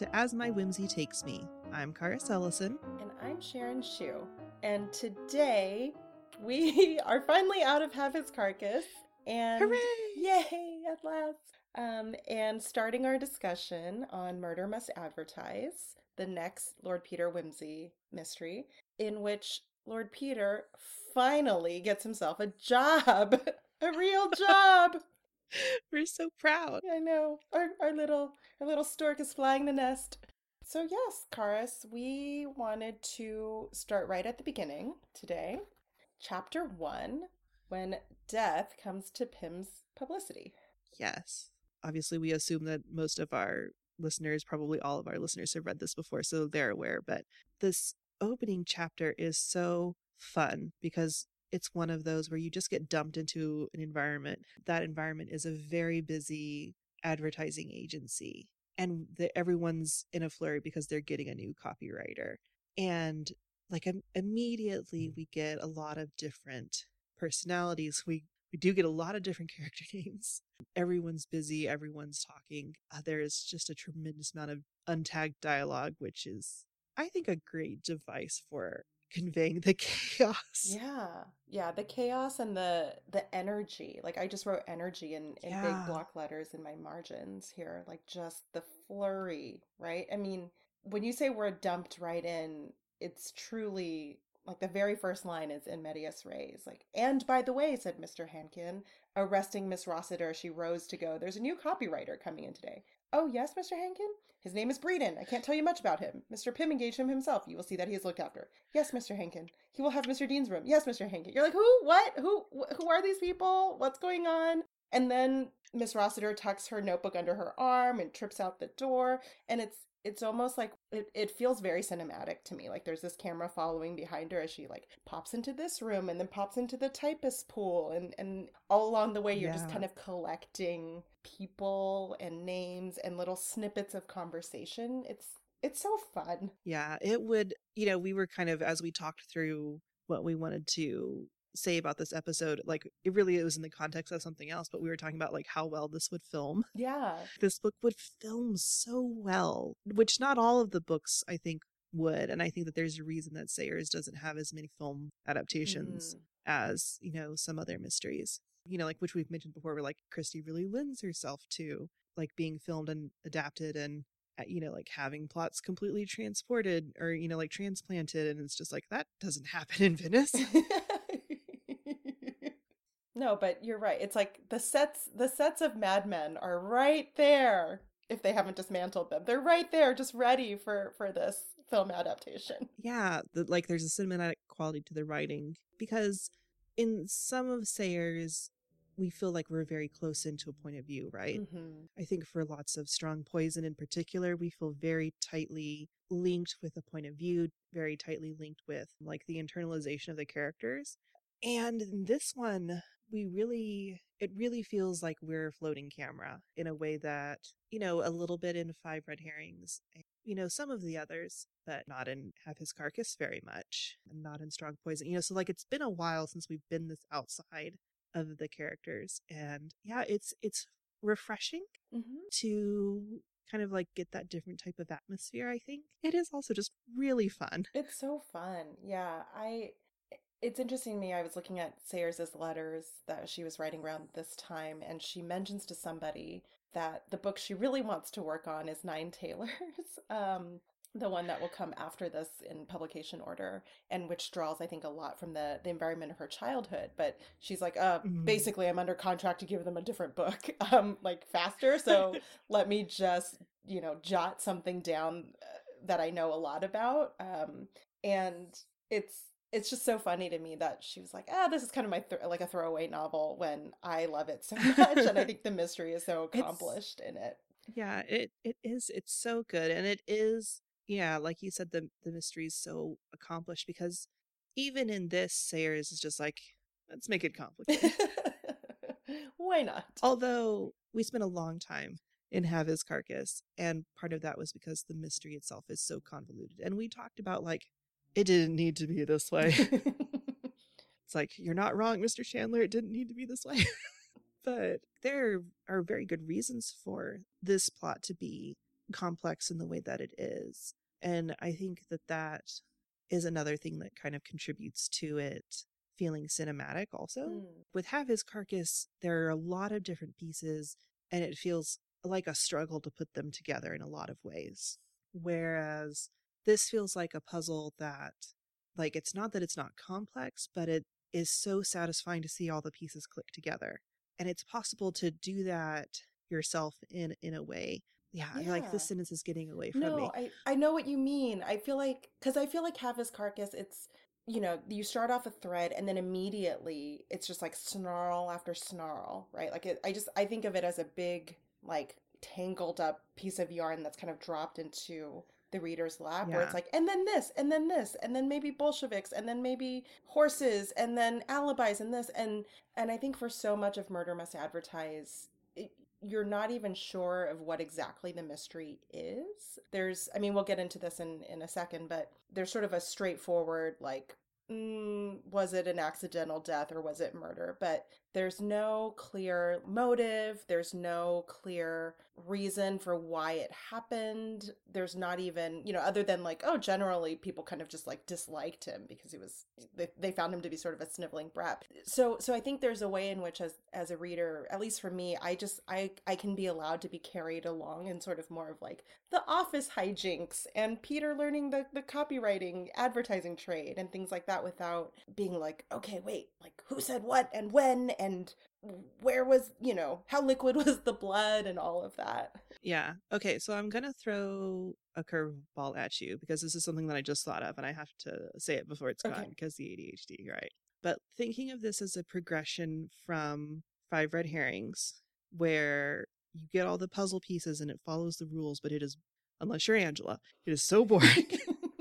Hello, and welcome to As My Wimsey Takes Me. I'm Charis Ellison. And I'm Sharon Shu. And today we are finally out of Have His Carcass. And Hooray! yay, at last. Um, and starting our discussion on Murder Must Advertise, the next Lord Peter Wimsey mystery, in which Lord Peter finally gets himself a job. a real job. We're so proud. I know. Our our little our little stork is flying the nest. So yes, Charis, we wanted to start right at the beginning today. Chapter one, when death comes to Pym's publicity. Yes. Obviously, we assume that most of our listeners, probably all of our listeners, have read this before, so they're aware. But this opening chapter is so fun because it's one of those where you just get dumped into an environment. That environment is a very busy advertising agency, and the, everyone's in a flurry because they're getting a new copywriter. And like im- immediately, we get a lot of different personalities. We we do get a lot of different character names. Everyone's busy, everyone's talking. Uh, there is just a tremendous amount of untagged dialogue, which is, I think, a great device for conveying the chaos. Yeah. Yeah, the chaos and the the energy. Like I just wrote energy in, in Yeah. big block letters in my margins here. Like just the flurry, right? I mean, when you say we're dumped right in, it's truly like the very first line is in medias res. Like, and by the way, said Mr. Hankin, arresting Miss Rossiter, she rose to go. There's a new copywriter coming in today. Oh, yes, Mr. Hankin? His name is Bredon. I can't tell you much about him. Mr. Pym engaged him himself. You will see that he is looked after. Yes, Mr. Hankin. He will have Mr. Dean's room. Yes, Mr. Hankin. You're like, who? What? Who? Who are these people? What's going on? And then Miss Rossiter tucks her notebook under her arm and trips out the door. And it's it's almost like it, it feels very cinematic to me. Like there's this camera following behind her as she like pops into this room and then pops into the typist pool and and all along the way you're just kind of collecting people and names and little snippets of conversation. It's it's so fun. Yeah, it would, you know, we were kind of, as we talked through what we wanted to say about this episode, like it really was in the context of something else, but we were talking about like how well this would film. Yeah. This book would film so well, which not all of the books, I think, would. And I think that there's a reason that Sayers doesn't have as many film adaptations Mm. as, you know, some other mysteries. You know, like which we've mentioned before, where like Christie really lends herself to like being filmed and adapted and uh, you know like having plots completely transported or you know like transplanted and it's just like that doesn't happen in Venice. no, but you're right. It's like the sets the sets of Mad Men are right there if they haven't dismantled them. They're right there just ready for for this film adaptation. yeah, the, like there's a cinematic quality to the writing because in some of Sayers we feel like we're very close into a point of view, right? Mhm. I think for lots of strong poison in particular, we feel very tightly linked with a point of view, very tightly linked with like the internalization of the characters. And in this one, we really, it really feels like we're a floating camera in a way that, you know, a little bit in Five Red Herrings, you know, some of the others, but not in Have His Carcass very much, and not in Strong Poison. You know, so like it's been a while since we've been this outside of the characters. And yeah, it's, it's refreshing Mhm. to kind of like get that different type of atmosphere, I think. It is also just really fun. It's so fun. Yeah, I it's interesting to me. I was looking at Sayers' letters that she was writing around this time, and she mentions to somebody that the book she really wants to work on is Nine Tailors, um, the one that will come after this in publication order, and which draws, I think, a lot from the the environment of her childhood. But she's like, uh, Mhm. basically, I'm under contract to give them a different book, um, like faster. So let me just, you know, jot something down uh, that I know a lot about. Um, and it's it's just so funny to me that she was like, ah, this is kind of my th- like a throwaway novel when I love it so much, and I think the mystery is so It's- accomplished in it. Yeah, it it is it's so good and it is yeah, like you said the the mystery is so accomplished because even in this Sayers is just like let's make it complicated. Why not? Although we spent a long time in Have His Carcass and part of that was because the mystery itself is so convoluted. And we talked about like it didn't need to be this way. It's like, you're not wrong, Mr. Chandler. It didn't need to be this way. but there are very good reasons for this plot to be complex in the way that it is. And I think that that is another thing that kind of contributes to it feeling cinematic also. Mm. With Have His Carcass, there are a lot of different pieces, and it feels like a struggle to put them together in a lot of ways. Whereas this feels like a puzzle that, like, it's not that it's not complex, but it is so satisfying to see all the pieces click together. And it's possible to do that yourself in in a way. Yeah, yeah. like this sentence is getting away from no, me. I, I know what you mean. I feel like because I feel like have his carcass, it's you know, you start off a thread and then immediately it's just like snarl after snarl, right? Like it, I just I think of it as a big like tangled up piece of yarn that's kind of dropped into the reader's lap yeah. where it's like and then this and then this and then maybe bolsheviks and then maybe horses and then alibis and this and and i think for so much of murder must advertise it, you're not even sure of what exactly the mystery is there's i mean we'll get into this in in a second but there's sort of a straightforward like mm, was it an accidental death or was it murder? But there's no clear motive, there's no clear reason for why it happened. There's not even, you know, other than like, oh, generally people kind of just like disliked him because he was they, they found him to be sort of a sniveling brat. So so I think there's a way in which as as a reader, at least for me, I just I I can be allowed to be carried along in sort of more of like the office hijinks and Peter learning the the copywriting advertising trade and things like that without being like, okay, wait, like who said what and when and where was, you know, how liquid was the blood and all of that. Yeah. Okay, so I'm going to throw a curveball at you because this is something that I just thought of and I have to say it before it's gone okay. because the ADHD, right? But thinking of this as a progression from Five Red Herrings, where you get all the puzzle pieces and it follows the rules, but it is, unless you're Angela, it is so boring.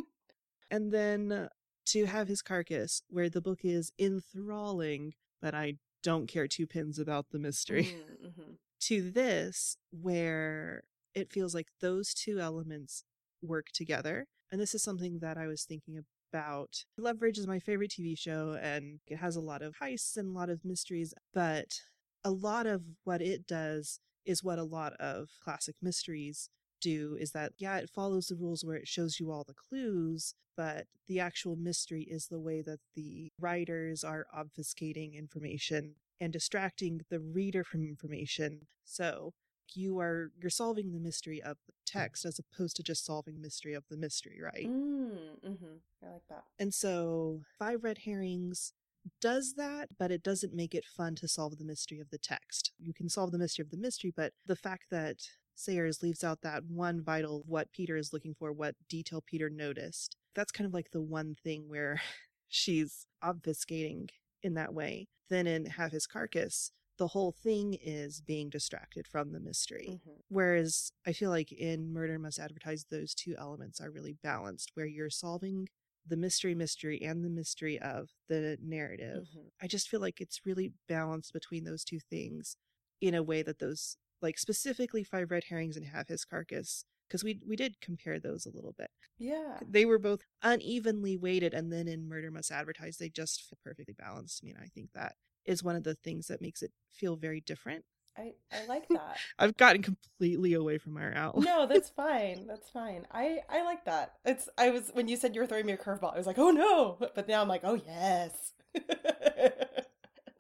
and then to have his carcass, where the book is enthralling, but I don't care two pins about the mystery, mm, mm-hmm. to this, where it feels like those two elements work together. And this is something that I was thinking about. Leverage is my favorite TV show, and it has a lot of heists and a lot of mysteries, but a lot of what it does is what a lot of classic mysteries do is that, yeah, it follows the rules where it shows you all the clues, but the actual mystery is the way that the writers are obfuscating information and distracting the reader from information. So you are you're solving the mystery of the text as opposed to just solving mystery of the mystery, right? Mm, mm-hmm. I like that. And so Five Red Herrings does that, but it doesn't make it fun to solve the mystery of the text. You can solve the mystery of the mystery, but the fact that Sayers leaves out that one vital what Peter is looking for, what detail Peter noticed. That's kind of like the one thing where she's obfuscating in that way. Then in Have His Carcass, the whole thing is being distracted from the mystery. Mm-hmm. Whereas I feel like in Murder Must Advertise, those two elements are really balanced, where you're solving the mystery mystery and the mystery of the narrative. Mm-hmm. I just feel like it's really balanced between those two things in a way that those like specifically five red herrings and have his carcass because we we did compare those a little bit. Yeah, they were both unevenly weighted, and then in Murder Must Advertise, they just feel perfectly balanced to me, and I think that is one of the things that makes it feel very different. I, I like that. I've gotten completely away from our outline. No, that's fine. That's fine. I I like that. It's I was when you said you were throwing me a curveball, I was like, oh no, but now I'm like, oh yes.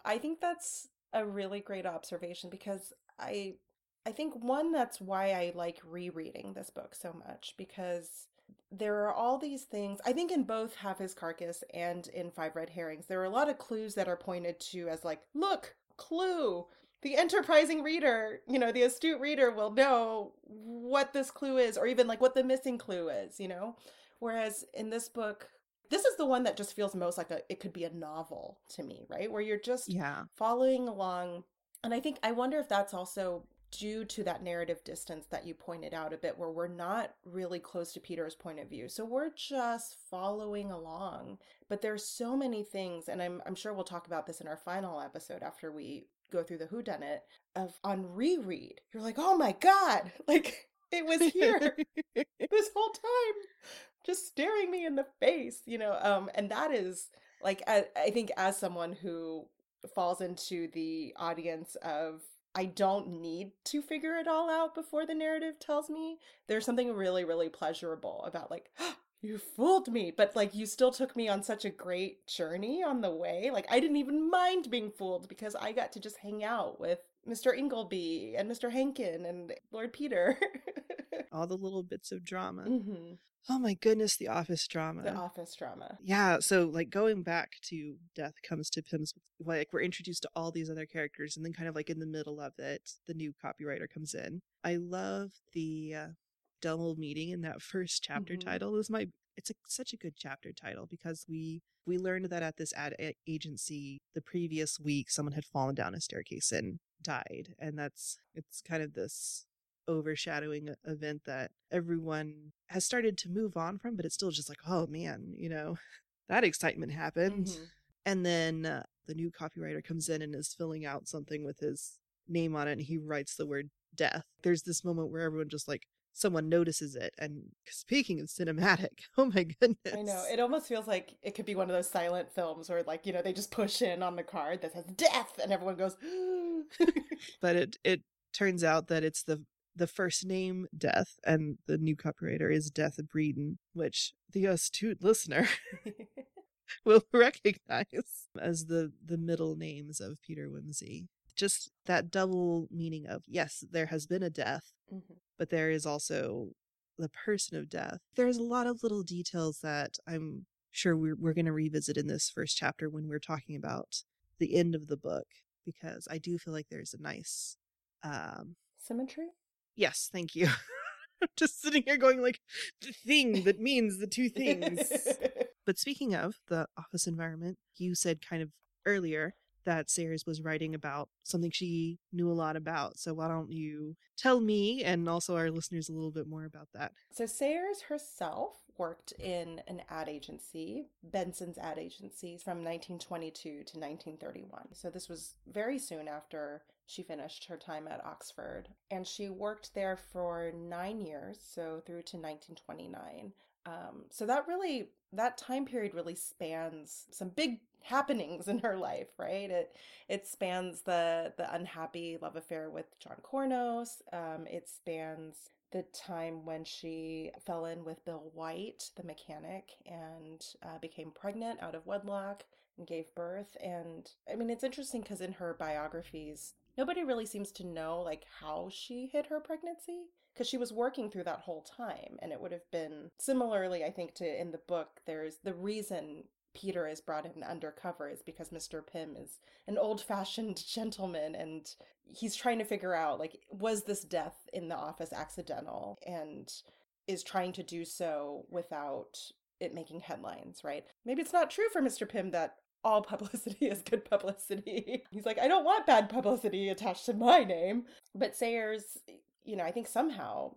I think that's a really great observation because I I think one that's why I like rereading this book so much because there are all these things. I think in both Have His Carcass and in Five Red Herrings, there are a lot of clues that are pointed to as like, look, clue. The enterprising reader, you know, the astute reader will know what this clue is or even like what the missing clue is, you know? Whereas in this book, this is the one that just feels most like a it could be a novel to me, right? Where you're just yeah. following along and I think I wonder if that's also due to that narrative distance that you pointed out a bit where we're not really close to Peter's point of view. So we're just following along. But there's so many things and I'm I'm sure we'll talk about this in our final episode after we go through the who done it of on reread. You're like, "Oh my god." Like it was here this whole time just staring me in the face, you know. Um and that is like I, I think as someone who falls into the audience of I don't need to figure it all out before the narrative tells me. There's something really, really pleasurable about like, you fooled me, but like you still took me on such a great journey on the way. Like I didn't even mind being fooled because I got to just hang out with Mr. Ingleby and Mr. Hankin and Lord Peter. All the little bits of drama. mm-hmm. Oh my goodness, the office drama. The office drama. Yeah, so like going back to Death Comes to Pym's, like we're introduced to all these other characters, and then kind of like in the middle of it, the new copywriter comes in. I love the uh, double meeting in that first chapter Mhm. title. Is my it's a, such a good chapter title because we we learned that at this ad agency the previous week someone had fallen down a staircase and died, and that's it's kind of this overshadowing event that everyone has started to move on from, but it's still just like, oh man, you know, that excitement happened. Mhm. And then uh, the new copywriter comes in and is filling out something with his name on it, and he writes the word death. There's this moment where everyone just like, someone notices it. And speaking of cinematic, oh my goodness. I know. It almost feels like it could be one of those silent films where like, you know, they just push in on the card that says death and everyone goes but it, it turns out that it's the the first name Death, and the new copywriter is Death Bredon, which the astute listener will recognize as the the middle names of Peter Wimsey. Just that double meaning of yes, there has been a death, Mhm. but there is also the person of death. There's a lot of little details that I'm sure we're we're going to revisit in this first chapter when we're talking about the end of the book because I do feel like there's a nice um symmetry. yes, thank you. I'm just sitting here going like the thing that means the two things. But speaking of the office environment, you said kind of earlier that Sayers was writing about something she knew a lot about. So why don't you tell me and also our listeners a little bit more about that? So Sayers herself worked in an ad agency, Benson's ad agency, from 1922 to 1931. So this was very soon after she finished her time at Oxford. And she worked there for nine years, so through to 1929. Um, so that really, that time period really spans some big happenings in her life, right? It it spans the the unhappy love affair with John Cournos. Um, it spans the time when she fell in with Bill White, the mechanic, and uh, became pregnant out of wedlock and gave birth. And I mean, it's interesting because in her biographies, nobody really seems to know like how she hid her pregnancy because she was working through that whole time and it would have been similarly i think to in the book there's the reason peter is brought in undercover is because mr pym is an old-fashioned gentleman and he's trying to figure out like was this death in the office accidental and is trying to do so without it making headlines right maybe it's not true for mr pym that all publicity is good publicity. He's like, I don't want bad publicity attached to my name. But Sayers, you know, I think somehow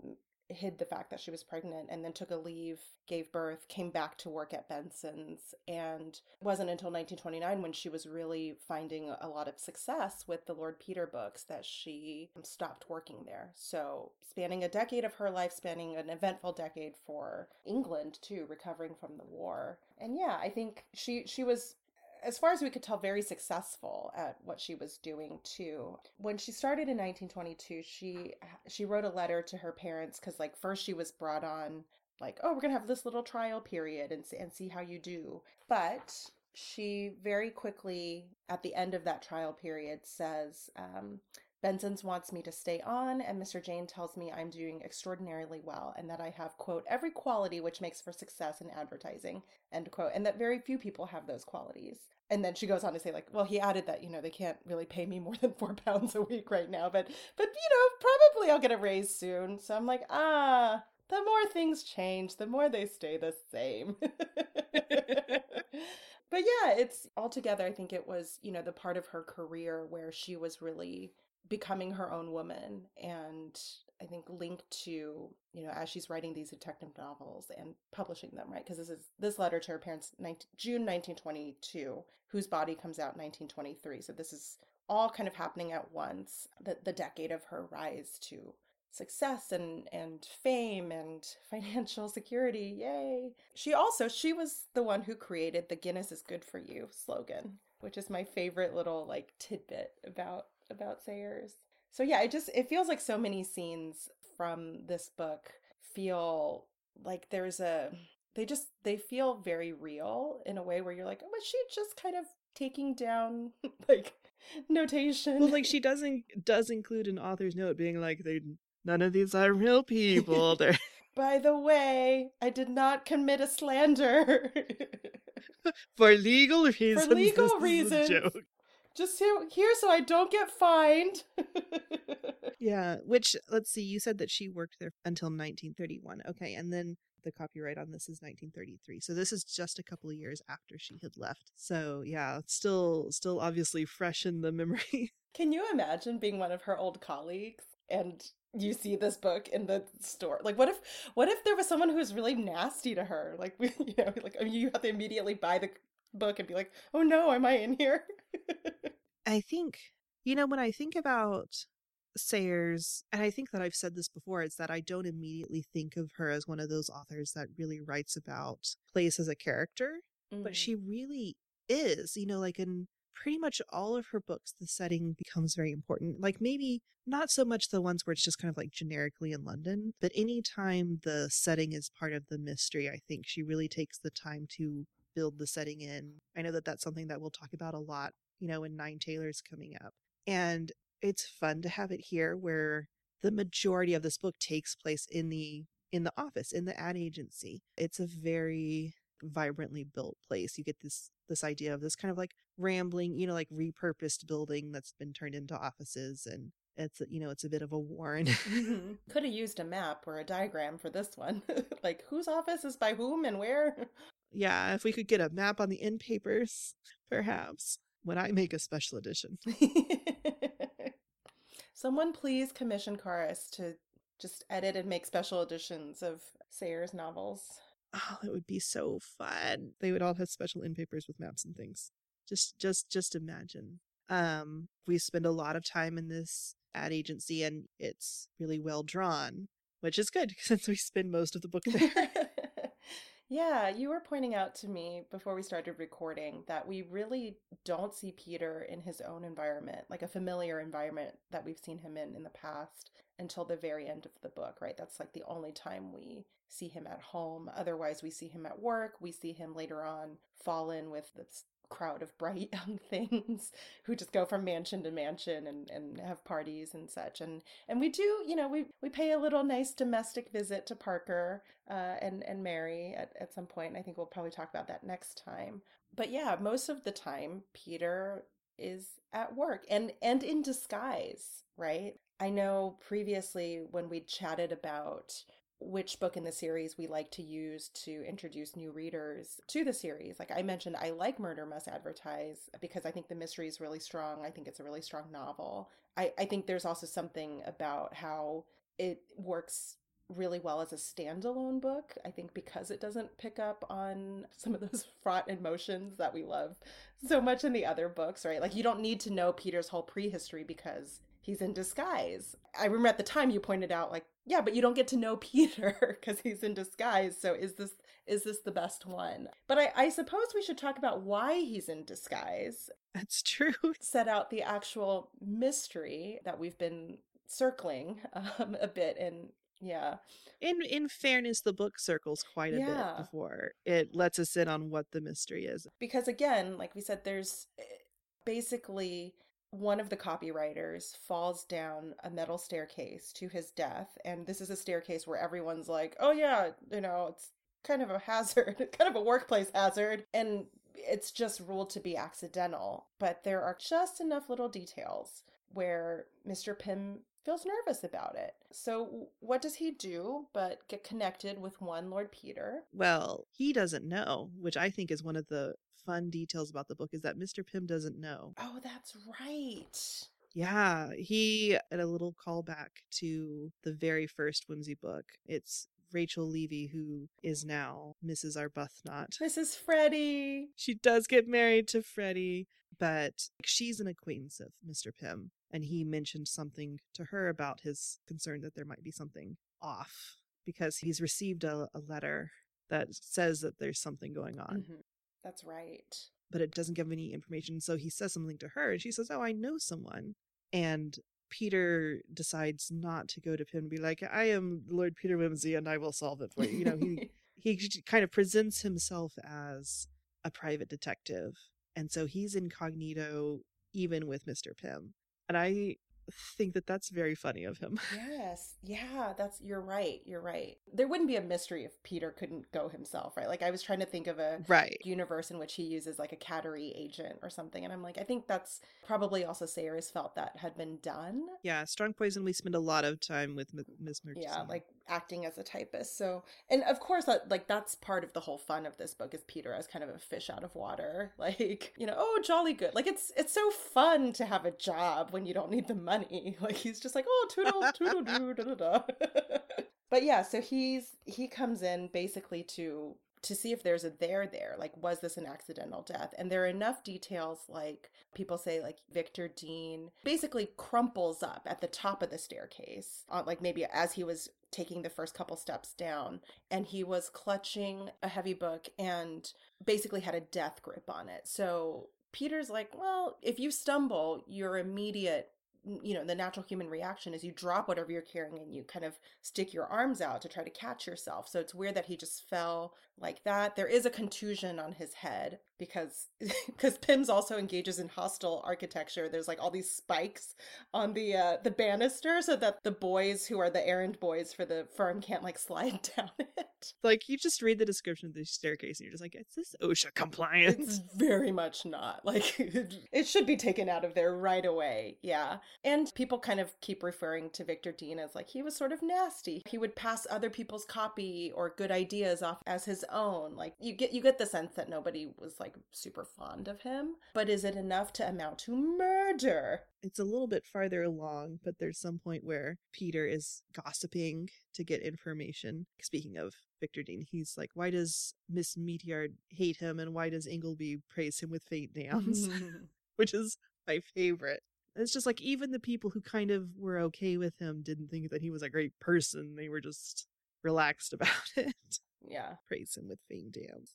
hid the fact that she was pregnant and then took a leave, gave birth, came back to work at Benson's. And wasn't until 1929 when she was really finding a lot of success with the Lord Peter books that she um, stopped working there. So, spanning a decade of her life, spanning an eventful decade for England too, recovering from the war. And yeah, I think she she was as far as we could tell, very successful at what she was doing too. When she started in 1922, she she wrote a letter to her parents because, like, first she was brought on, like, oh, we're gonna have this little trial period and and see how you do. But she very quickly, at the end of that trial period, says. Um, Benson's wants me to stay on, and Mr. Jane tells me I'm doing extraordinarily well and that I have, quote, every quality which makes for success in advertising, end quote, and that very few people have those qualities. And then she goes on to say, like, well, he added that, you know, they can't really pay me more than four pounds a week right now, but, but, you know, probably I'll get a raise soon. So I'm like, ah, the more things change, the more they stay the same. but yeah, it's altogether, I think it was, you know, the part of her career where she was really becoming her own woman and I think linked to, you know, as she's writing these detective novels and publishing them, right? Because this is this letter to her parents 19, June 1922, whose body comes out 1923. So this is all kind of happening at once. The the decade of her rise to success and and fame and financial security. Yay. She also she was the one who created the Guinness is good for you slogan, which is my favorite little like tidbit about about Sayers. So yeah, it just it feels like so many scenes from this book feel like there's a they just they feel very real in a way where you're like, oh, was she just kind of taking down like notation? Well, like she doesn't does include an author's note being like, they none of these are real people. They're By the way, I did not commit a slander. for legal reasons. For legal this is a reasons. Just here, here so I don't get fined. Yeah, which let's see, you said that she worked there until 1931. Okay, and then the copyright on this is 1933. So this is just a couple of years after she had left. So yeah, still still obviously fresh in the memory. Can you imagine being one of her old colleagues and you see this book in the store? Like, what if, what if there was someone who's really nasty to her? Like, we, you know, like I mean, you have to immediately buy the book and be like, oh no, am I in here? I think you know when I think about Sayers, and I think that I've said this before, it's that I don't immediately think of her as one of those authors that really writes about place as a character, but Mhm. she really is. You know, like in pretty much all of her books, the setting becomes very important. Like maybe not so much the ones where it's just kind of like generically in London, but anytime the setting is part of the mystery, I think she really takes the time to build the setting in. I know that that's something that we'll talk about a lot, you know, when Nine Tailors coming up. And it's fun to have it here where the majority of this book takes place in the in the office in the ad agency it's a very vibrantly built place you get this this idea of this kind of like rambling you know like repurposed building that's been turned into offices and it's you know it's a bit of a warren. Could have used a map or a diagram for this one. like, whose office is by whom and where? Yeah if we could get a map on the end papers perhaps. When i make a special edition. Someone please commission Charis to just edit and make special editions of Sayers novels. oh it would be so fun. They would all have special end papers with maps and things. Just just just imagine. Um we spend a lot of time in this ad agency and it's really well drawn which is good since we spend most of the book there yeah, you were pointing out to me before we started recording that we really don't see Peter in his own environment, like a familiar environment that we've seen him in in the past until the very end of the book, right? That's like the only time we see him at home. Otherwise, we see him at work. We see him later on fall in with this crowd of bright young things who just go from mansion to mansion and, and have parties and such. And and we do, you know, we, we pay a little nice domestic visit to Parker uh, and and Mary at, at some point. And I think we'll probably talk about that next time. But yeah, most of the time Peter is at work and and in disguise, right? I know previously when we chatted about which book in the series we like to use to introduce new readers to the series. Like I mentioned, I like Murder Must Advertise because I think the mystery is really strong. I think it's a really strong novel. I, I think there's also something about how it works really well as a standalone book. I think because it doesn't pick up on some of those fraught emotions that we love so much in the other books, right? Like you don't need to know Peter's whole prehistory because he's in disguise. I remember at the time you pointed out like, yeah, but you don't get to know Peter because he's in disguise. So is this is this the best one? But I, I suppose we should talk about why he's in disguise. that's true Set out the actual mystery that we've been circling um, a bit and yeah. in in fairness the book circles quite a Yeah. bit before it lets us in on what the mystery is because again like we said there's eh, basically one of the copywriters falls down a metal staircase to his death and this is a staircase where everyone's like oh yeah you know it's kind of a hazard kind of a workplace hazard and it's just ruled to be accidental. But there are just enough little details where mr pym feels nervous about it. So what does he do but get connected with one lord peter? Well he doesn't know which i think is one of the fun details about the book is that mr pym doesn't know. Oh that's right. Yeah he at a little callback to the very first wimsey book it's rachel levy who is now mrs arbuthnot. Mrs. Freddie. she does get married to freddie but she's an acquaintance of mr pym and he mentioned something to her about his concern that there might be something off because he's received a, a letter that says that there's something going on Mhm. That's right. but it doesn't give any information so he says something to her and she says oh i know someone and Peter decides not to go to Pym and be like, I am Lord Peter Wimsey and I will solve it for you. You know, he he kind of presents himself as a private detective. And so he's incognito even with Mr. Pym. And I think that that's very funny of him. Yes. Yeah, that's you're right. You're right. There wouldn't be a mystery if Peter couldn't go himself, right? Like I was trying to think of a right universe in which he uses like a cattery agent or something and I'm like I think that's probably also Sayers felt that had been done. Yeah, Strong Poison we spend a lot of time with Miss Murchison. Yeah, like acting as a typist. So, and of course that like that's part of the whole fun of this book is Peter as kind of a fish out of water. Like, you know, oh, jolly good. Like it's it's so fun to have a job when you don't need the money. Like he's just like, "Oh, toodle toodle doo da da da." but yeah, so he's he comes in basically to to see if there's a there there like was this an accidental death and there are enough details like people say like victor dean basically crumples up at the top of the staircase uh, like maybe as he was taking the first couple steps down and he was clutching a heavy book and basically had a death grip on it. So peter's like well if you stumble your immediate you know the natural human reaction is you drop whatever you're carrying and you kind of stick your arms out to try to catch yourself. So it's weird that he just fell like that. There is a contusion on his head because because Pym's also engages in hostile architecture. There's like all these spikes on the uh the banister so that the boys who are the errand boys for the firm can't like slide down it. Like you just read the description of the staircase and you're just like is this osha compliant it's very much not. Like it should be taken out of there right away. Yeah. And people kind of keep referring to Victor Dean as like he was sort of nasty. He would pass other people's copy or good ideas off as his own. Like you get you get the sense that nobody was like super fond of him. But is it enough to amount to murder? It's a little bit farther along, but there's some point where Peter is gossiping to get information. Speaking of Victor Dean, he's like, Why does Miss Meteyard hate him and why does Ingleby praise him with faint downs? Which is my favorite. It's just like even the people who kind of were okay with him didn't think that he was a great person. They were just relaxed about it. Yeah. Praise him with faint downs.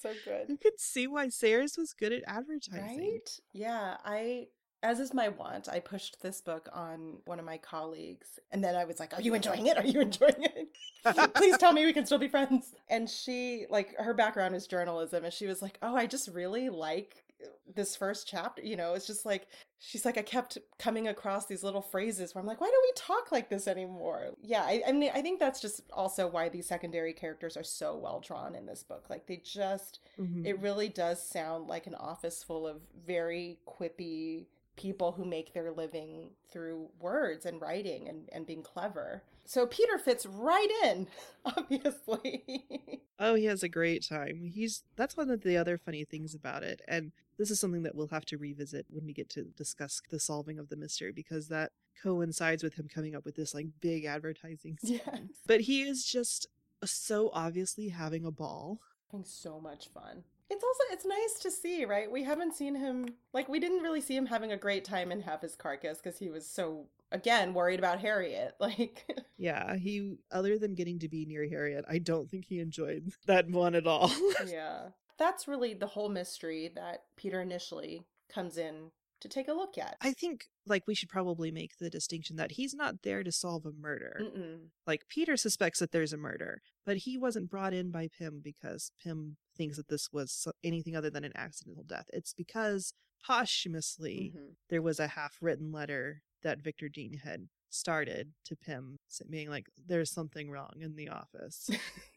So good. You could see why Sayers was good at advertising. Right? Yeah. I as is my wont, I pushed this book on one of my colleagues, and then I was like, Are you enjoying it? Are you enjoying it? Please tell me we can still be friends. And she, like, her background is journalism, and she was like, Oh, I just really like uh, this first chapter you know it's just like she's like i kept coming across these little phrases where i'm like why don't we talk like this anymore yeah i, I mean i think that's just also why these secondary characters are so well drawn in this book like they just mm-hmm. it really does sound like an office full of very quippy people who make their living through words and writing and, and being clever. So Peter fits right in, obviously. oh, he has a great time. He's that's one of the other funny things about it. And this is something that we'll have to revisit when we get to discuss the solving of the mystery because that coincides with him coming up with this like big advertising scheme. Yes. But he is just so obviously having a ball. Having so much fun. It's also it's nice to see, right? We haven't seen him like we didn't really see him having a great time in Have His Carcass because he was so again worried about Harriet. Like Yeah, he other than getting to be near Harriet, I don't think he enjoyed that one at all. yeah. That's really the whole mystery that Peter initially comes in to take a look at. I think like we should probably make the distinction that he's not there to solve a murder. Mm-mm. Like Peter suspects that there's a murder, but he wasn't brought in by Pym because Pym thinks that this was anything other than an accidental death. It's because posthumously mm-hmm. there was a half-written letter that Victor Dean had started to Pym being like there's something wrong in the office.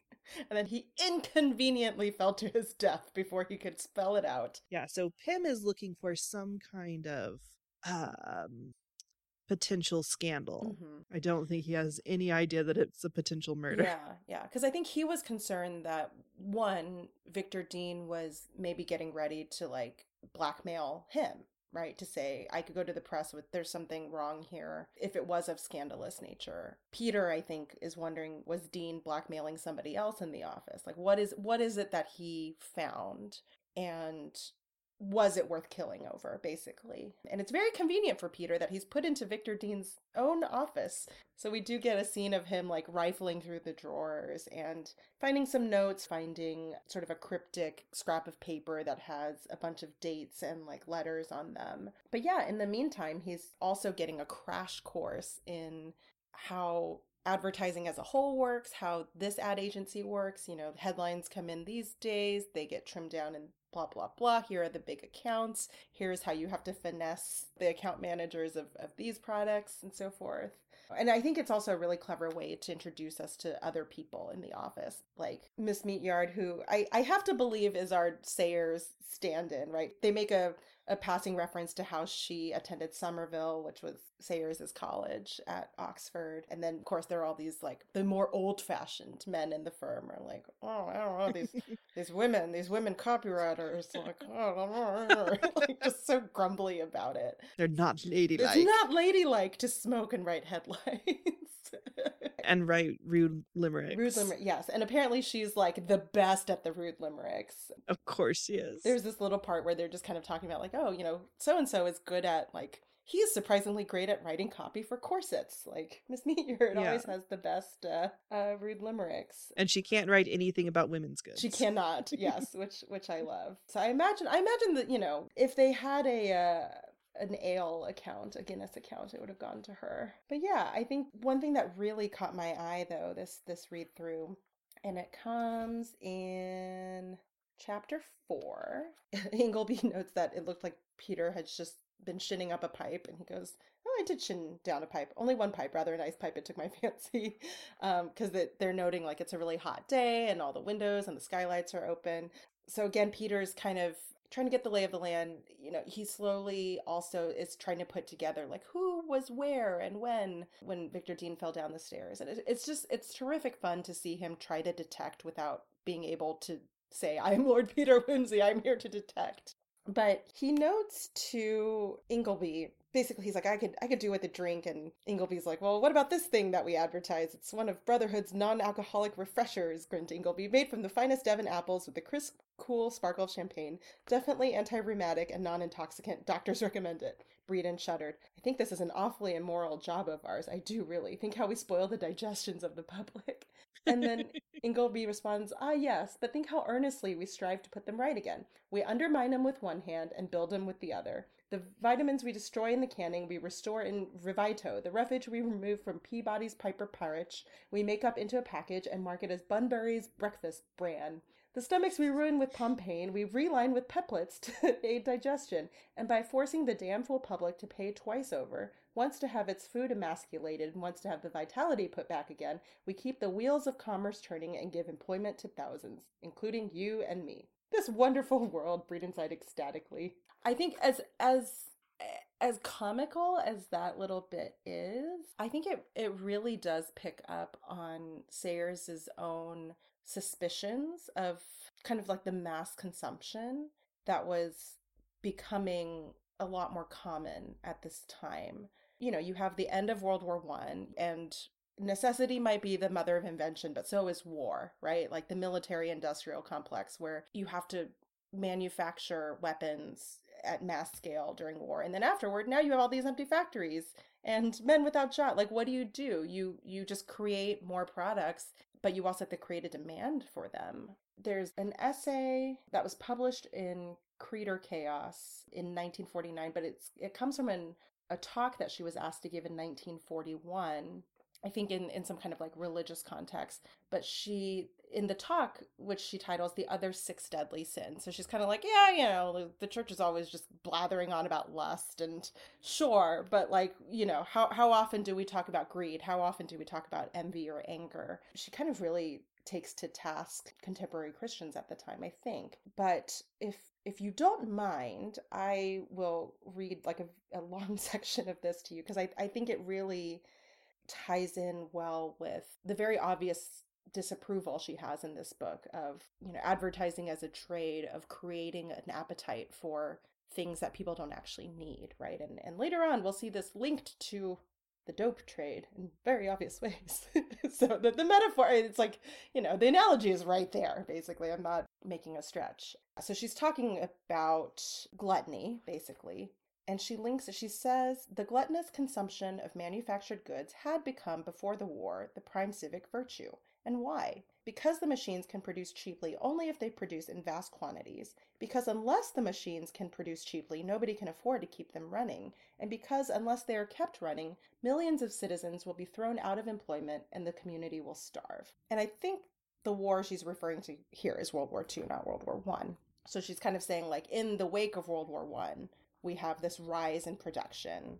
and then he inconveniently fell to his death before he could spell it out. Yeah, so Pym is looking for some kind of um potential scandal. Mm-hmm. I don't think he has any idea that it's a potential murder. Yeah, yeah, because I think he was concerned that one Victor Dean was maybe getting ready to like blackmail him right to say i could go to the press with there's something wrong here if it was of scandalous nature. Peter i think is wondering was dean blackmailing somebody else in the office? Like what is what is it that he found? And was it worth killing over, basically? And it's very convenient for Peter that he's put into Victor Dean's own office. So we do get a scene of him like rifling through the drawers and finding some notes, finding sort of a cryptic scrap of paper that has a bunch of dates and like letters on them. But yeah, in the meantime, he's also getting a crash course in how advertising as a whole works, how this ad agency works. You know, headlines come in these days, they get trimmed down in blah blah blah here are the big accounts here's how you have to finesse the account managers of, of these products and so forth. And i think it's also a really clever way to introduce us to other people in the office like miss meteyard who i, I have to believe is our sayers stand-in right? They make a a passing reference to how she attended Somerville, which was Sayers' college at Oxford. And then, of course, there are all these like the more old fashioned men in the firm are like, oh, I don't know, these these women, these women copywriters, like, oh, like just so grumbly about it. They're not ladylike. It's not ladylike to smoke and write headlines. and write rude limericks. Rude limerick, yes. And apparently she's like the best at the rude limericks. Of course she is. There's this little part where they're just kind of talking about like, oh, you know, so and so is good at like he's surprisingly great at writing copy for corsets. Like Miss Meteyard yeah. always has the best uh, uh, rude limericks, and she can't write anything about women's goods. She cannot. yes, which which I love. So I imagine I imagine that you know if they had a. Uh, an ale account, a Guinness account, it would have gone to her. But yeah, I think one thing that really caught my eye though, this this read through, and it comes in chapter four. Ingleby notes that it looked like Peter had just been shinning up a pipe, and he goes, "Oh, I did shin down a pipe. Only one pipe, rather a nice pipe. It took my fancy, because um, they're noting like it's a really hot day, and all the windows and the skylights are open. So again, Peter's kind of trying to get the lay of the land you know he slowly also is trying to put together like who was where and when when victor dean fell down the stairs and it's just it's terrific fun to see him try to detect without being able to say i'm lord peter wimsey i'm here to detect but he notes to ingleby basically he's like i could i could do with a drink and ingleby's like well what about this thing that we advertise it's one of brotherhood's non-alcoholic refreshers grinned ingleby made from the finest devon apples with the crisp cool sparkle of champagne definitely anti-rheumatic and non-intoxicant doctors recommend it Bredon shuddered. I think this is an awfully immoral job of ours. I do really. Think how we spoil the digestions of the public. And then Ingleby responds, Ah, yes, but think how earnestly we strive to put them right again. We undermine them with one hand and build them with the other. The vitamins we destroy in the canning, we restore in Revito. The roughage we remove from Peabody's Pep-Porridge, we make up into a package and market as Bunbury's breakfast bran. The stomachs we ruin with Pompane, we reline with Peplitz to aid digestion, and by forcing the damnful public to pay twice over, once to have its food emasculated and once to have the vitality put back again, we keep the wheels of commerce turning and give employment to thousands, including you and me. This wonderful world, Bredon sighed ecstatically. I think as as as comical as that little bit is, I think it it really does pick up on Sayers' own suspicions of kind of like the mass consumption that was becoming a lot more common at this time. You know, you have the end of World War One and necessity might be the mother of invention, but so is war, right? Like the military industrial complex where you have to manufacture weapons at mass scale during war and then afterward now you have all these empty factories and men without job like what do you do you you just create more products but you also have to create a demand for them there's an essay that was published in creed chaos in 1949 but it's it comes from an a talk that she was asked to give in 1941 I think in, in some kind of like religious context, but she in the talk, which she titles the other six deadly sins. So she's kind of like, yeah, you know, the, the, church is always just blathering on about lust and sure, but like, you know, how how often do we talk about greed? How often do we talk about envy or anger? She kind of really takes to task contemporary Christians at the time, I think. But if if you don't mind, I will read like a, a long section of this to you because I, I think it really ties in well with the very obvious disapproval she has in this book of you know advertising as a trade of creating an appetite for things that people don't actually need right and and later on we'll see this linked to the dope trade in very obvious ways so the, the metaphor it's like you know the analogy is right there basically i'm not making a stretch. So she's talking about gluttony, basically. And she links it. She says the gluttonous consumption of manufactured goods had become, before the war, the prime civic virtue. And why? Because the machines can produce cheaply only if they produce in vast quantities. Because unless the machines can produce cheaply, nobody can afford to keep them running. And because unless they are kept running, millions of citizens will be thrown out of employment and the community will starve. And I think the war she's referring to here is World War II, not World War One. So she's kind of saying like in the wake of World War One, we have this rise in production.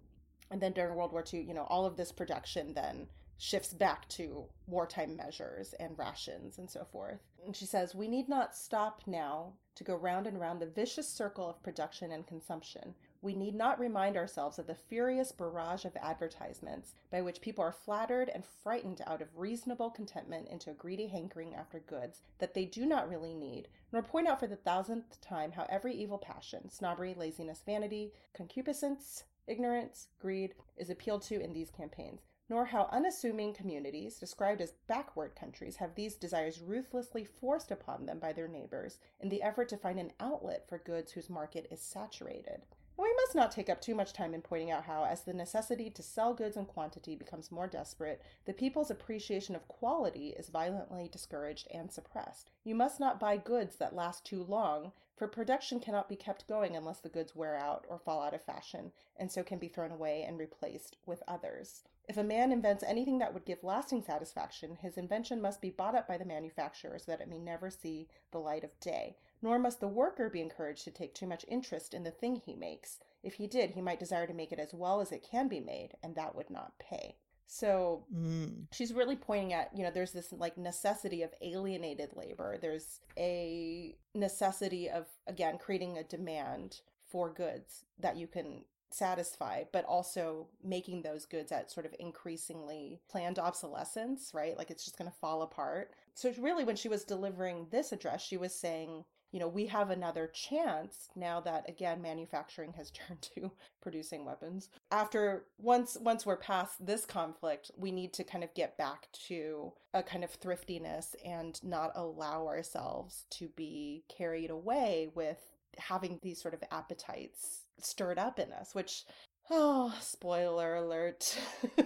And then during World War II, you know, all of this production then shifts back to wartime measures and rations and so forth. And she says, We need not stop now to go round and round the vicious circle of production and consumption. We need not remind ourselves of the furious barrage of advertisements by which people are flattered and frightened out of reasonable contentment into a greedy hankering after goods that they do not really need, nor point out for the thousandth time how every evil passion, snobbery, laziness, vanity, concupiscence, ignorance, greed, is appealed to in these campaigns nor how unassuming communities, described as backward countries, have these desires ruthlessly forced upon them by their neighbors in the effort to find an outlet for goods whose market is saturated. We must not take up too much time in pointing out how, as the necessity to sell goods in quantity becomes more desperate, the people's appreciation of quality is violently discouraged and suppressed. You must not buy goods that last too long, for production cannot be kept going unless the goods wear out or fall out of fashion, and so can be thrown away and replaced with others. If a man invents anything that would give lasting satisfaction, his invention must be bought up by the manufacturer so that it may never see the light of day. Nor must the worker be encouraged to take too much interest in the thing he makes. If he did, he might desire to make it as well as it can be made, and that would not pay. So Mm. she's really pointing at, you know, there's this like necessity of alienated labor. There's a necessity of, again, creating a demand for goods that you can satisfy, but also making those goods at sort of increasingly planned obsolescence, right? Like it's just going to fall apart. So, really, when she was delivering this address, she was saying, you know, we have another chance now that again manufacturing has turned to producing weapons. After once once we're past this conflict, we need to kind of get back to a kind of thriftiness and not allow ourselves to be carried away with having these sort of appetites stirred up in us, which, oh, spoiler alert.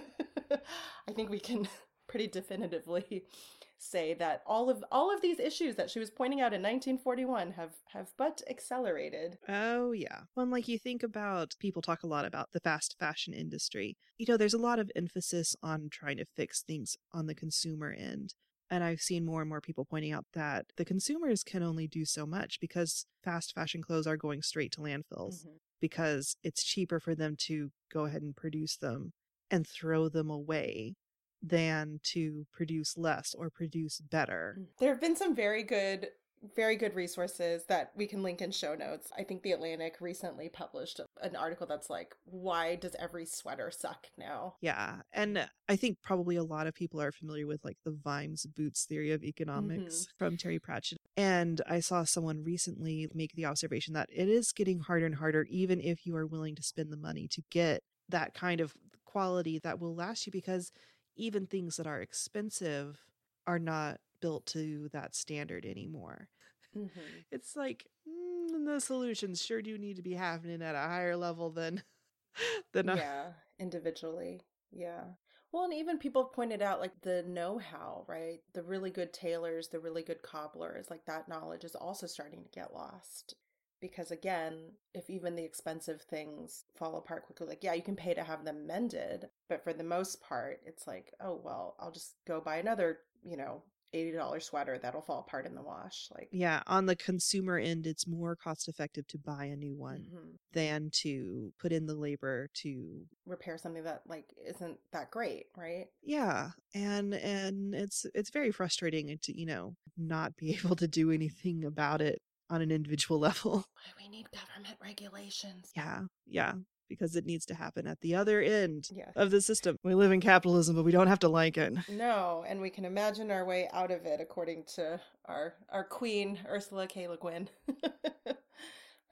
I think we can pretty definitively say that all of all of these issues that she was pointing out in 1941 have have but accelerated. Oh, yeah. Well, like you think about people talk a lot about the fast fashion industry. You know, there's a lot of emphasis on trying to fix things on the consumer end. And I've seen more and more people pointing out that the consumers can only do so much because fast fashion clothes are going straight to landfills Mhm. because it's cheaper for them to go ahead and produce them and throw them away than to produce less or produce better. There have been some very good very good resources that we can link in show notes. I think The Atlantic recently published an article that's like why does every sweater suck now? Yeah. And I think probably a lot of people are familiar with like the Vimes Boots theory of economics mm-hmm. from Terry Pratchett. And I saw someone recently make the observation that it is getting harder and harder, even if you are willing to spend the money to get that kind of quality that will last you, because even things that are expensive are not built to that standard anymore. Mhm. It's like mm, the solutions sure do need to be happening at a higher level than than yeah, individually. Yeah. Well, and even people have pointed out like the know-how, right? The really good tailors, the really good cobblers, like that knowledge is also starting to get lost. Because again, if even the expensive things fall apart quickly, like, yeah, you can pay to have them mended, but for the most part, it's like, oh, well, I'll just go buy another, you know, $80 sweater that'll fall apart in the wash. Like, Yeah, on the consumer end, it's more cost effective to buy a new one mhm. than to put in the labor to repair something that like isn't that great, right? yeah, and and it's it's very frustrating to you know not be able to do anything about it on an individual level. Why we need government regulations. Yeah, yeah, because it needs to happen at the other end of the system. We live in capitalism, but we don't have to like it. No, and we can imagine our way out of it according to our our queen Ursula K. Le Guin.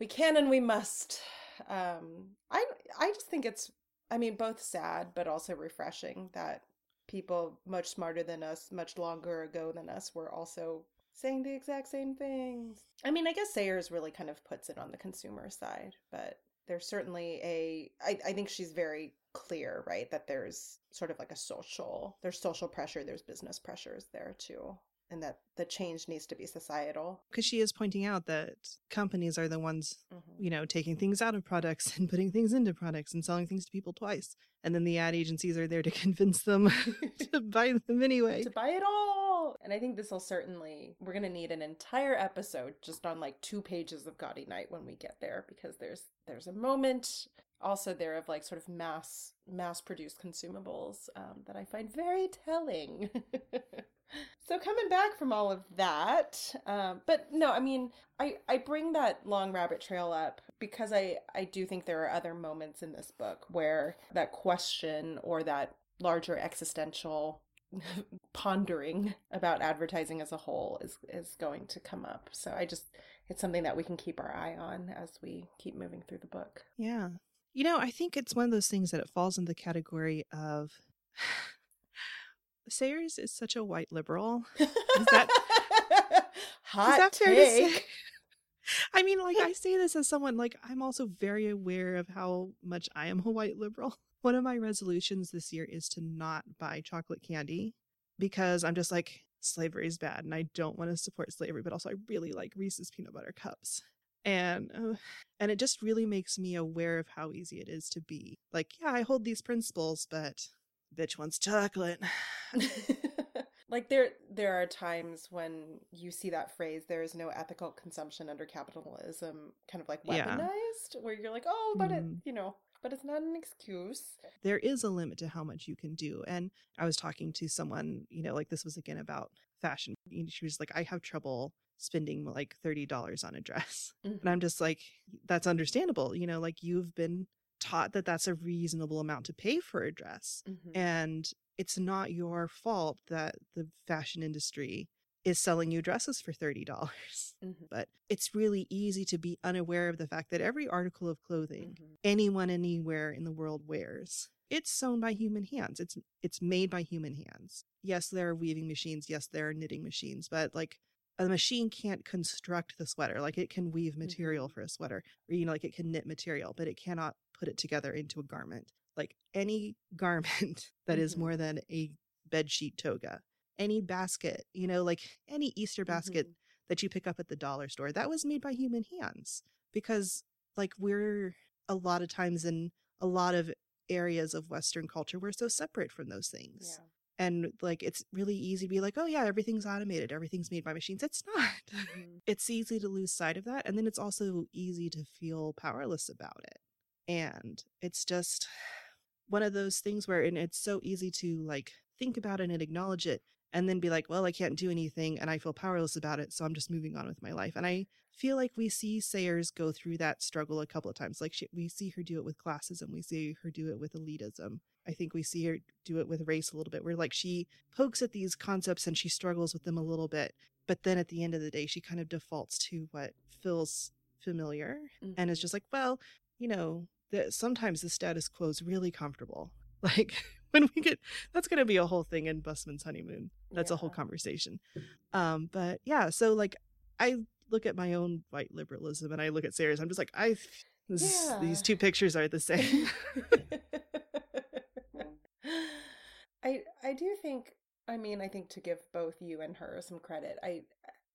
we can and we must. Um, I I just think it's I mean both sad but also refreshing that people much smarter than us, much longer ago than us, were also saying the exact same things. I mean, I guess Sayers really kind of puts it on the consumer side, but there's certainly a I, I think she's very clear, right? That there's sort of like a social there's social pressure, there's business pressures there too. And that the change needs to be societal. Because she is pointing out that companies are the ones, Mhm. you know, taking things out of products and putting things into products and selling things to people twice. And then the ad agencies are there to convince them to buy them anyway. to buy it all. And I think this will certainly we're gonna need an entire episode just on like two pages of Gaudy Night when we get there because there's there's a moment also there of like sort of mass mass produced consumables um, that I find very telling. so coming back from all of that, um, but no, I mean I I bring that long rabbit trail up because I I do think there are other moments in this book where that question or that larger existential pondering about advertising as a whole is is going to come up. So I just it's something that we can keep our eye on as we keep moving through the book. Yeah. You know, I think it's one of those things that it falls in the category of Sayers is such a white liberal. Is that- hot is that fair to say? I mean, like, I say this as someone, like, I'm also very aware of how much I am a white liberal. One of my resolutions this year is to not buy chocolate candy because I'm just like, slavery is bad and I don't want to support slavery, but also I really like Reese's peanut butter cups. And uh, and it just really makes me aware of how easy it is to be like, yeah, I hold these principles, but bitch wants chocolate. like there there are times when you see that phrase there is no ethical consumption under capitalism kind of like Yeah. weaponized where you're like oh but it Mhm. you know but it's not an excuse there is a limit to how much you can do. And I was talking to someone, you know, like this was again about fashion. She was like, I have trouble spending like $30 on a dress. And I'm just like, that's understandable. You know, like you've been taught that that's a reasonable amount to pay for a dress. Mhm. And it's not your fault that the fashion industry is selling you dresses for $30. Mhm. But it's really easy to be unaware of the fact that every article of clothing Mhm. anyone anywhere in the world wears. It's sewn by human hands. It's it's made by human hands. Yes, there are weaving machines. Yes, there are knitting machines. But like a machine can't construct the sweater. Like it can weave material Mhm. for a sweater, or you know, like it can knit material, but it cannot put it together into a garment. Like any garment that is Mhm. more than a bedsheet toga, any basket, you know, like any Easter basket Mhm. that you pick up at the dollar store that was made by human hands because like we're a lot of times in a lot of areas of western culture we're so separate from those things yeah and like it's really easy to be like oh yeah everything's automated everything's made by machines it's not Mhm. it's easy to lose sight of that and then it's also easy to feel powerless about it and it's just one of those things where and it's so easy to like think about it and acknowledge it and then be like well i can't do anything and i feel powerless about it so i'm just moving on with my life and i feel like we see sayers go through that struggle a couple of times like she, we see her do it with classism we see her do it with elitism i think we see her do it with race a little bit where like she pokes at these concepts and she struggles with them a little bit but then at the end of the day she kind of defaults to what feels familiar and it's Mhm. just like well you know that sometimes the status quo is really comfortable. Like when we get that's going to be a whole thing in busman's honeymoon. That's a whole conversation. Um but yeah so like i look at my own white liberalism and i look at Sayers' i'm just like i this, Yeah. these two pictures are the same. I I do think I mean I think to give both you and her some credit I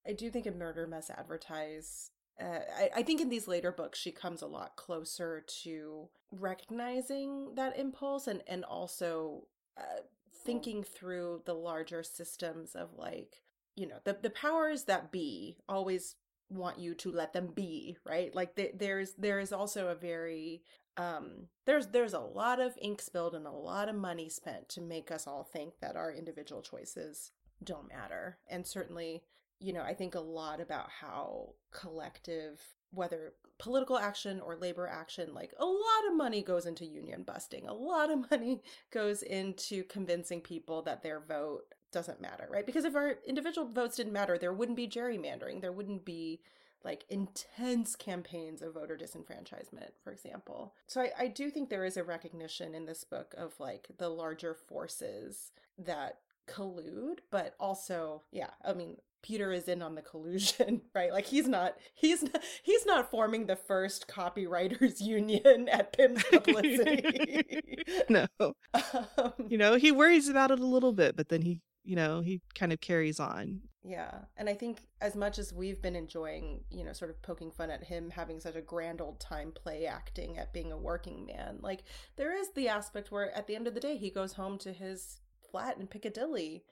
I do think a Murder Must Advertise uh, I, I think in these later books she comes a lot closer to recognizing that impulse and and also uh, thinking through the larger systems of like you know the the powers that be always want you to let them be right? Like th- there's there is also a very um there's there's a lot of ink spilled and a lot of money spent to make us all think that our individual choices don't matter. And certainly you know i think a lot about how collective whether political action or labor action like a lot of money goes into union busting. A lot of money goes into convincing people that their vote doesn't matter right? Because if our individual votes didn't matter there wouldn't be gerrymandering. There wouldn't be like intense campaigns of voter disenfranchisement, for example. So I, I do think there is a recognition in this book of like the larger forces that collude, but also, yeah, I mean, Peter is in on the collusion, right? Like he's not he's not he's not forming the first copywriters union at Pym's Publicity. no. Um, you know, he worries about it a little bit, but then he, you know, he kind of carries on. Yeah. And I think as much as we've been enjoying, you know, sort of poking fun at him having such a grand old time play acting at being a working man, like there is the aspect where at the end of the day he goes home to his flat in Piccadilly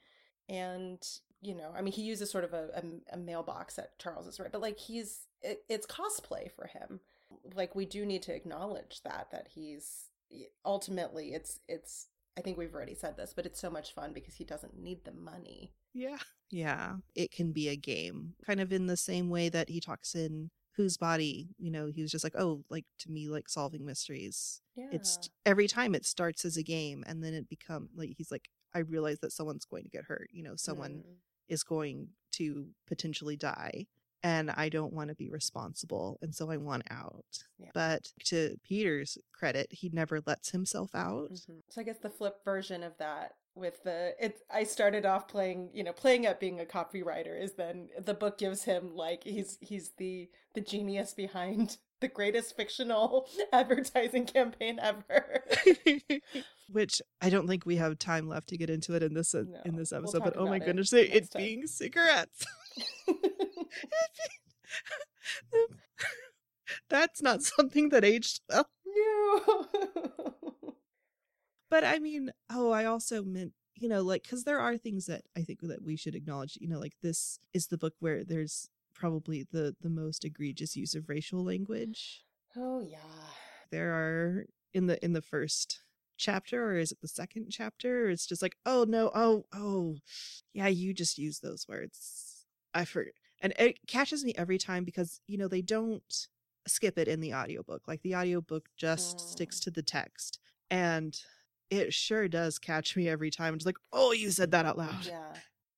and you know, I mean, he uses sort of a, a, a mailbox at Charles's, right? But like, he's it, it's cosplay for him. Like, we do need to acknowledge that that he's ultimately it's it's. I think we've already said this, but it's so much fun because he doesn't need the money. Yeah, yeah, it can be a game, kind of in the same way that he talks in whose body you know he was just like oh like to me like solving mysteries yeah. it's every time it starts as a game and then it become like he's like i realize that someone's going to get hurt you know someone mm is going to potentially die and I don't want to be responsible. And so I want out. Yeah. But to Peter's credit, he never lets himself out. Mm-hmm. So I guess the flip version of that with the it I started off playing, you know, playing at being a copywriter is then the book gives him like he's he's the the genius behind the greatest fictional advertising campaign ever. Which I don't think we have time left to get into it in this uh, no, in this episode. We'll but oh my goodness, it, it's time. being cigarettes. That's not something that aged well. No. but I mean, oh, I also meant you know like because there are things that i think that we should acknowledge you know like this is the book where there's probably the the most egregious use of racial language. Oh yeah. There are in the in the first chapter or is it the second chapter? It's just like, "Oh no, oh oh. Yeah, you just use those words." I forget. And it catches me every time because, you know, they don't skip it in the audiobook. Like the audiobook just oh. sticks to the text. And it sure does catch me every time. It's like, oh, you said that out loud. Yeah.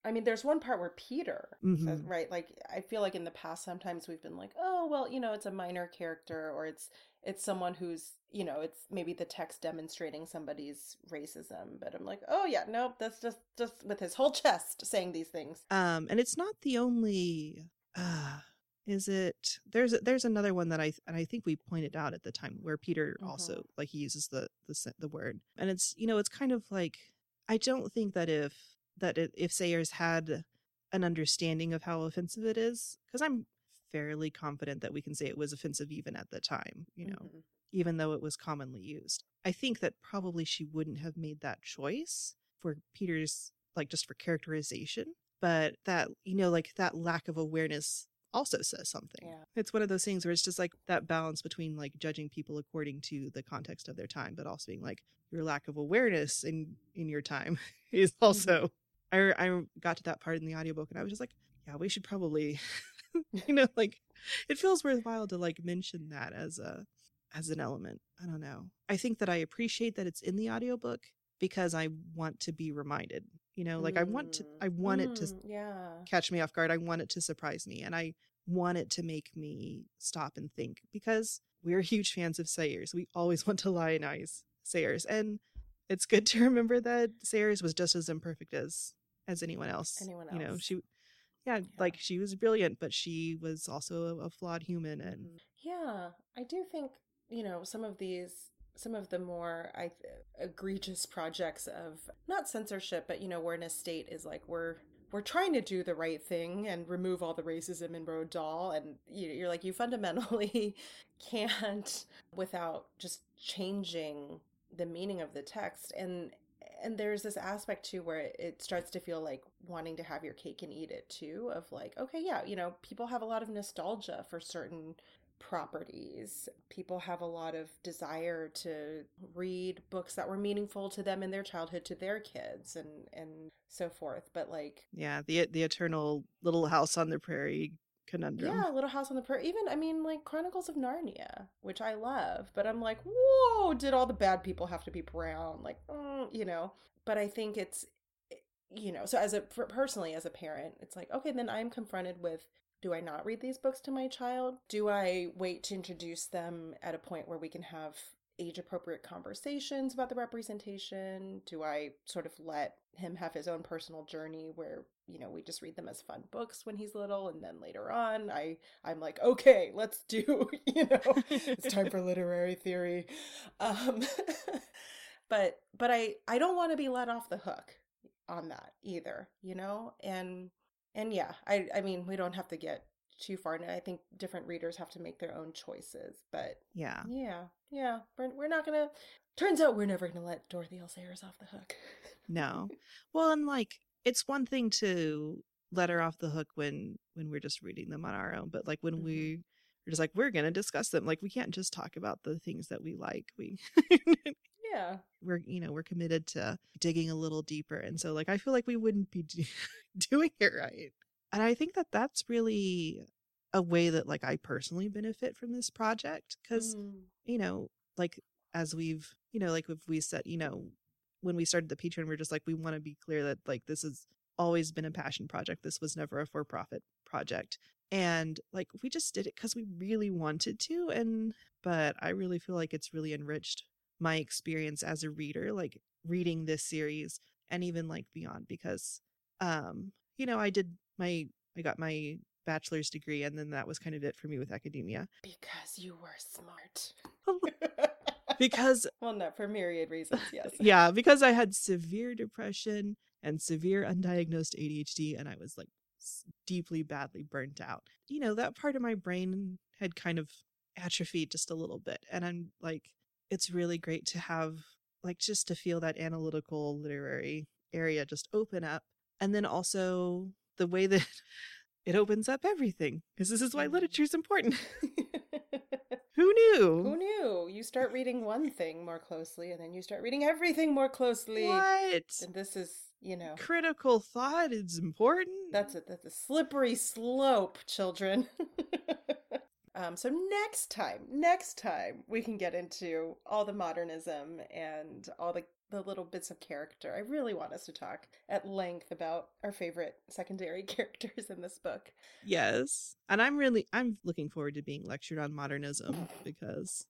I mean, there's one part where Peter, mm-hmm. says, right? Like, I feel like in the past, sometimes we've been like, oh, well, you know, it's a minor character, or it's it's someone who's, you know, it's maybe the text demonstrating somebody's racism. But I'm like, oh yeah, nope, that's just just with his whole chest saying these things. Um, and it's not the only. Uh, is it there's there's another one that I and I think we pointed out at the time where Peter mm-hmm. also like he uses the the the word and it's you know it's kind of like I don't think that if that it, if Sayers had an understanding of how offensive it is, because I'm fairly confident that we can say it was offensive even at the time, you know, mm-hmm. even though it was commonly used. I think that probably she wouldn't have made that choice for Peter's, like, just for characterization, but that, you know, like that lack of awareness also says something. Yeah. It's one of those things where it's just like that balance between like judging people according to the context of their time, but also being like your lack of awareness in in your time is also I I got to that part in the audiobook and I was just like, yeah, we should probably you know, like it feels worthwhile to like mention that as a as an element. I don't know. I think that I appreciate that it's in the audiobook because I want to be reminded. You know, like mm. I want to I want mm, it to mm, yeah. catch me off guard. I want it to surprise me and I want it to make me stop and think because we're huge fans of Sayers. We always want to lionize Sayers. And it's good to remember that Sayers was just as imperfect as as anyone else. Anyone else. You know, she yeah, yeah. like she was brilliant, but she was also a, a flawed human and mm-hmm. Yeah, I do think, you know, some of these some of the more I egregious projects of not censorship, but you know, where an estate is like we're we're trying to do the right thing and remove all the racism in Roald Dahl, and you're like you fundamentally can't without just changing the meaning of the text and and there's this aspect too where it starts to feel like wanting to have your cake and eat it too of like okay yeah you know people have a lot of nostalgia for certain properties. People have a lot of desire to read books that were meaningful to them in their childhood to their kids and and so forth. But like yeah the the eternal little house on the prairie conundrum. Yeah, Little House on the Prairie. Even I mean, like Chronicles of Narnia, which I love, but I'm like, whoa, did all the bad people have to be brown? Like, mm, you know. But I think it's, eh, you know, so as a personally as a parent, it's like, okay, then I'm confronted with. Do I not read these books to my child? Do I wait to introduce them at a point where we can have age appropriate conversations about the representation? Do I sort of let him have his own personal journey where, you know, we just read them as fun books when he's little and then later on I I'm like, "Okay, let's do, you know, it's time for literary theory." Um but but I I don't want to be let off the hook on that either, you know? And and yeah, I I mean, we don't have to get too far now. I think different readers have to make their own choices, but Yeah. yeah, yeah, we're we're not gonna. Turns out we're never gonna let Dorothy L. Sayers off the hook. No. Well, and like it's one thing to let her off the hook when when we're just reading them on our own, but like when Mhm. we are just like we're going to discuss them, like we can't just talk about the things that we like. We Yeah, we're you know, we're committed to digging a little deeper. And so like I feel like we wouldn't be do- doing it right. And I think that that's really a way that like I personally benefit from this project cuz Mm, you know, like as we've, you know, like if we said, you know, when we started the Patreon, we're just like, we want to be clear that like this has always been a passion project. This was never a for profit project. And like we just did it because we really wanted to. And, but I really feel like it's really enriched my experience as a reader, like reading this series and even like beyond because, um, you know, I did my, I got my bachelor's degree and then that was kind of it for me with academia because you were smart. because well, no, for myriad reasons, yes. yeah, because I had severe depression and severe undiagnosed ADHD, and I was like deeply, badly burnt out. You know, that part of my brain had kind of atrophied just a little bit. And I'm like, it's really great to have, like, just to feel that analytical literary area just open up. And then also the way that it opens up everything, because this is why Mhm. literature is important. Who knew? Who knew? You start reading one thing more closely, and then you start reading everything more closely. What? And this is, you know, Critical thought is important. That's a that's a slippery slope, children. um, so next time, next time we can get into all the modernism and all the the little bits of character. I really want us to talk at length about our favorite secondary characters in this book. Yes. And I'm really I'm looking forward to being lectured on modernism because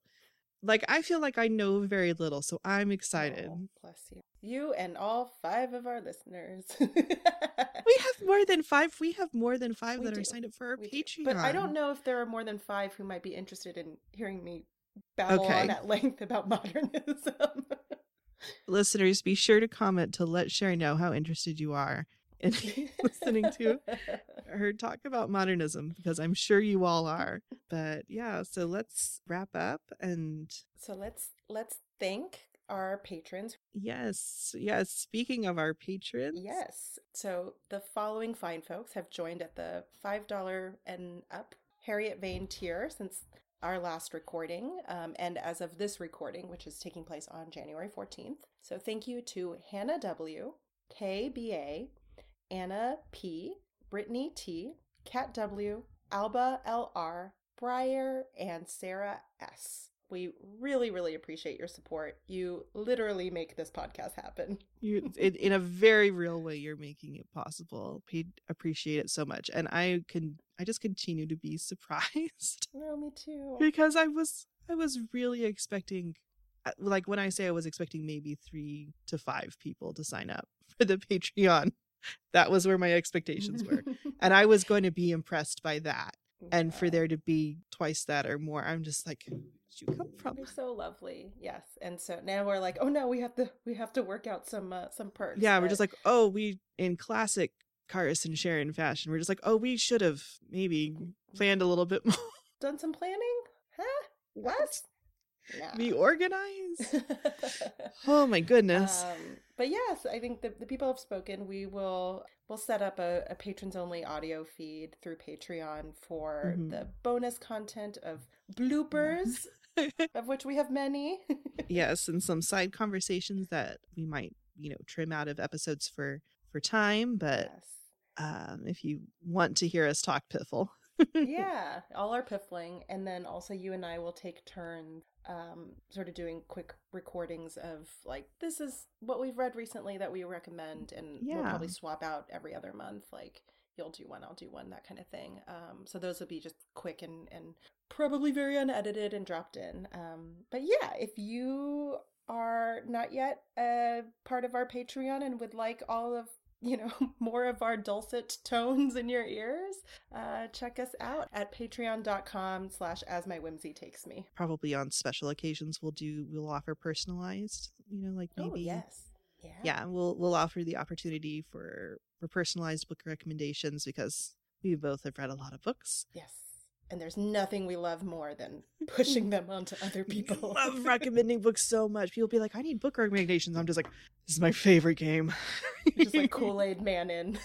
like I feel like I know very little, so I'm excited. Oh, bless you. You and all five of our listeners. We have more than 5 we have more than 5 We that do. are signed up for our We do. Patreon. But I don't know if there are more than five who might be interested in hearing me babble Okay. on at length about modernism. Listeners, be sure to comment to let Sherry know how interested you are in listening to her talk about modernism because I'm sure you all are. But yeah, so let's wrap up and So let's let's thank our patrons. yes, yes, speaking of our patrons. Yes. So the following fine folks have joined at the five dollar and up Harriet Vane tier since our last recording, um, and as of this recording, which is taking place on January 14th. So thank you to Hannah W, KBA, Anna P, Brittany T, Kat W, Alba LR, Briar, and Sarah S. We really, really appreciate your support. You literally make this podcast happen. you in, in a very real way you're making it possible we appreciate it so much and i can i just continue to be surprised No, me too. because i was i was really expecting uh, like when i say i was expecting maybe three to five people to sign up for the patreon that was where my expectations were and i was going to be impressed by that and for there to be twice that or more i'm just like did you come from You're so lovely. Yes. And so now we're like, oh no, we have to we have to work out some uh, some perks. Yeah, we're just like, oh, we in classic Charis and Sharon fashion, we're just like, oh, we should have maybe planned a little bit more, done some planning? Huh? What? be Nah. organized. Oh my goodness. Um, but yes, I think the, the people have spoken. We will we'll set up a, a patrons only audio feed through Patreon for Mhm. the bonus content of bloopers, of which we have many. yes, and some side conversations that we might, you know, trim out of episodes for for time, but yes. um if you want to hear us talk piffle. yeah, all our piffling, and then also you and I will take turns, um, sort of doing quick recordings of like this is what we've read recently that we recommend, and we'll probably swap out every other month, like you'll do one, I'll do one, that kind of thing. Um, so those will be just quick and, and probably very unedited and dropped in. Um, but yeah, if you are not yet a part of our Patreon and would like all of you know more of our dulcet tones in your ears uh check us out at patreon.com slash as my wimsey takes me Probably on special occasions we'll do we'll offer personalized, you know, like maybe oh yes yeah yeah, we'll we'll offer the opportunity for for personalized book recommendations because we both have read a lot of books. yes and there's nothing we love more than pushing them onto other people I love recommending books so much. People be like, I need book recommendations. I'm just like, this is my favorite game. just like kool-aid man in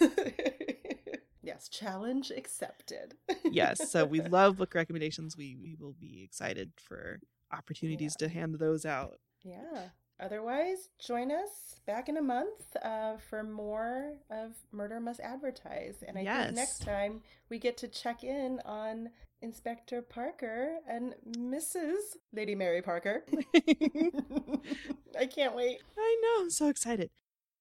yes challenge accepted yes. So we love book recommendations. We we will be excited for opportunities to hand those out. Yeah. Otherwise, join us back in a month uh, for more of Murder Must Advertise. And I Yes. think next time we get to check in on Inspector Parker and Mrs. Lady Mary Parker. I can't wait. I know. I'm so excited.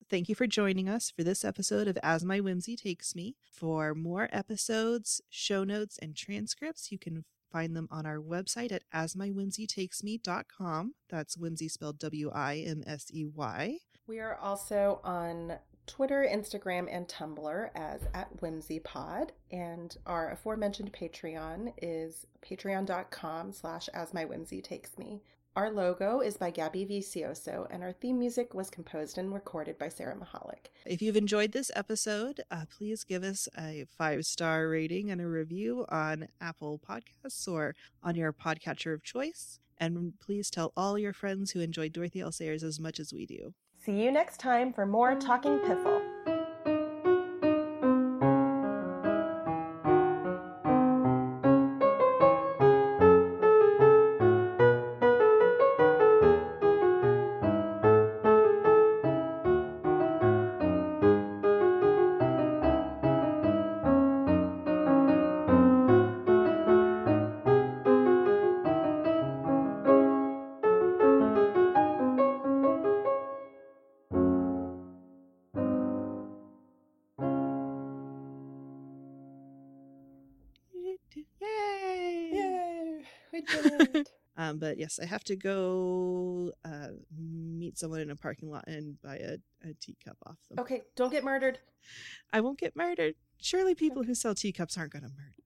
Thank you for joining us for this episode of As My Wimsey Takes Me. For more episodes, show notes, and transcripts, you can find them on our website at asmywimseytakesme.com. That's wimsey spelled W I M S E Y. We are also on Twitter, Instagram, and Tumblr as at WimseyPod. And our aforementioned Patreon is patreon.com slash as my wimsey takes me. Our logo is by Gabby Vicioso, and our theme music was composed and recorded by Sarah Mahalik. If you've enjoyed this episode, uh, please give us a five star rating and a review on Apple Podcasts or on your podcatcher of choice. And please tell all your friends who enjoyed Dorothy L. Sayers as much as we do. See you next time for more Talking Piffle. Um, but yes, I have to go uh, meet someone in a parking lot and buy a, a teacup off them. okay, don't get murdered. I won't get murdered. Surely people who sell teacups aren't going to murder.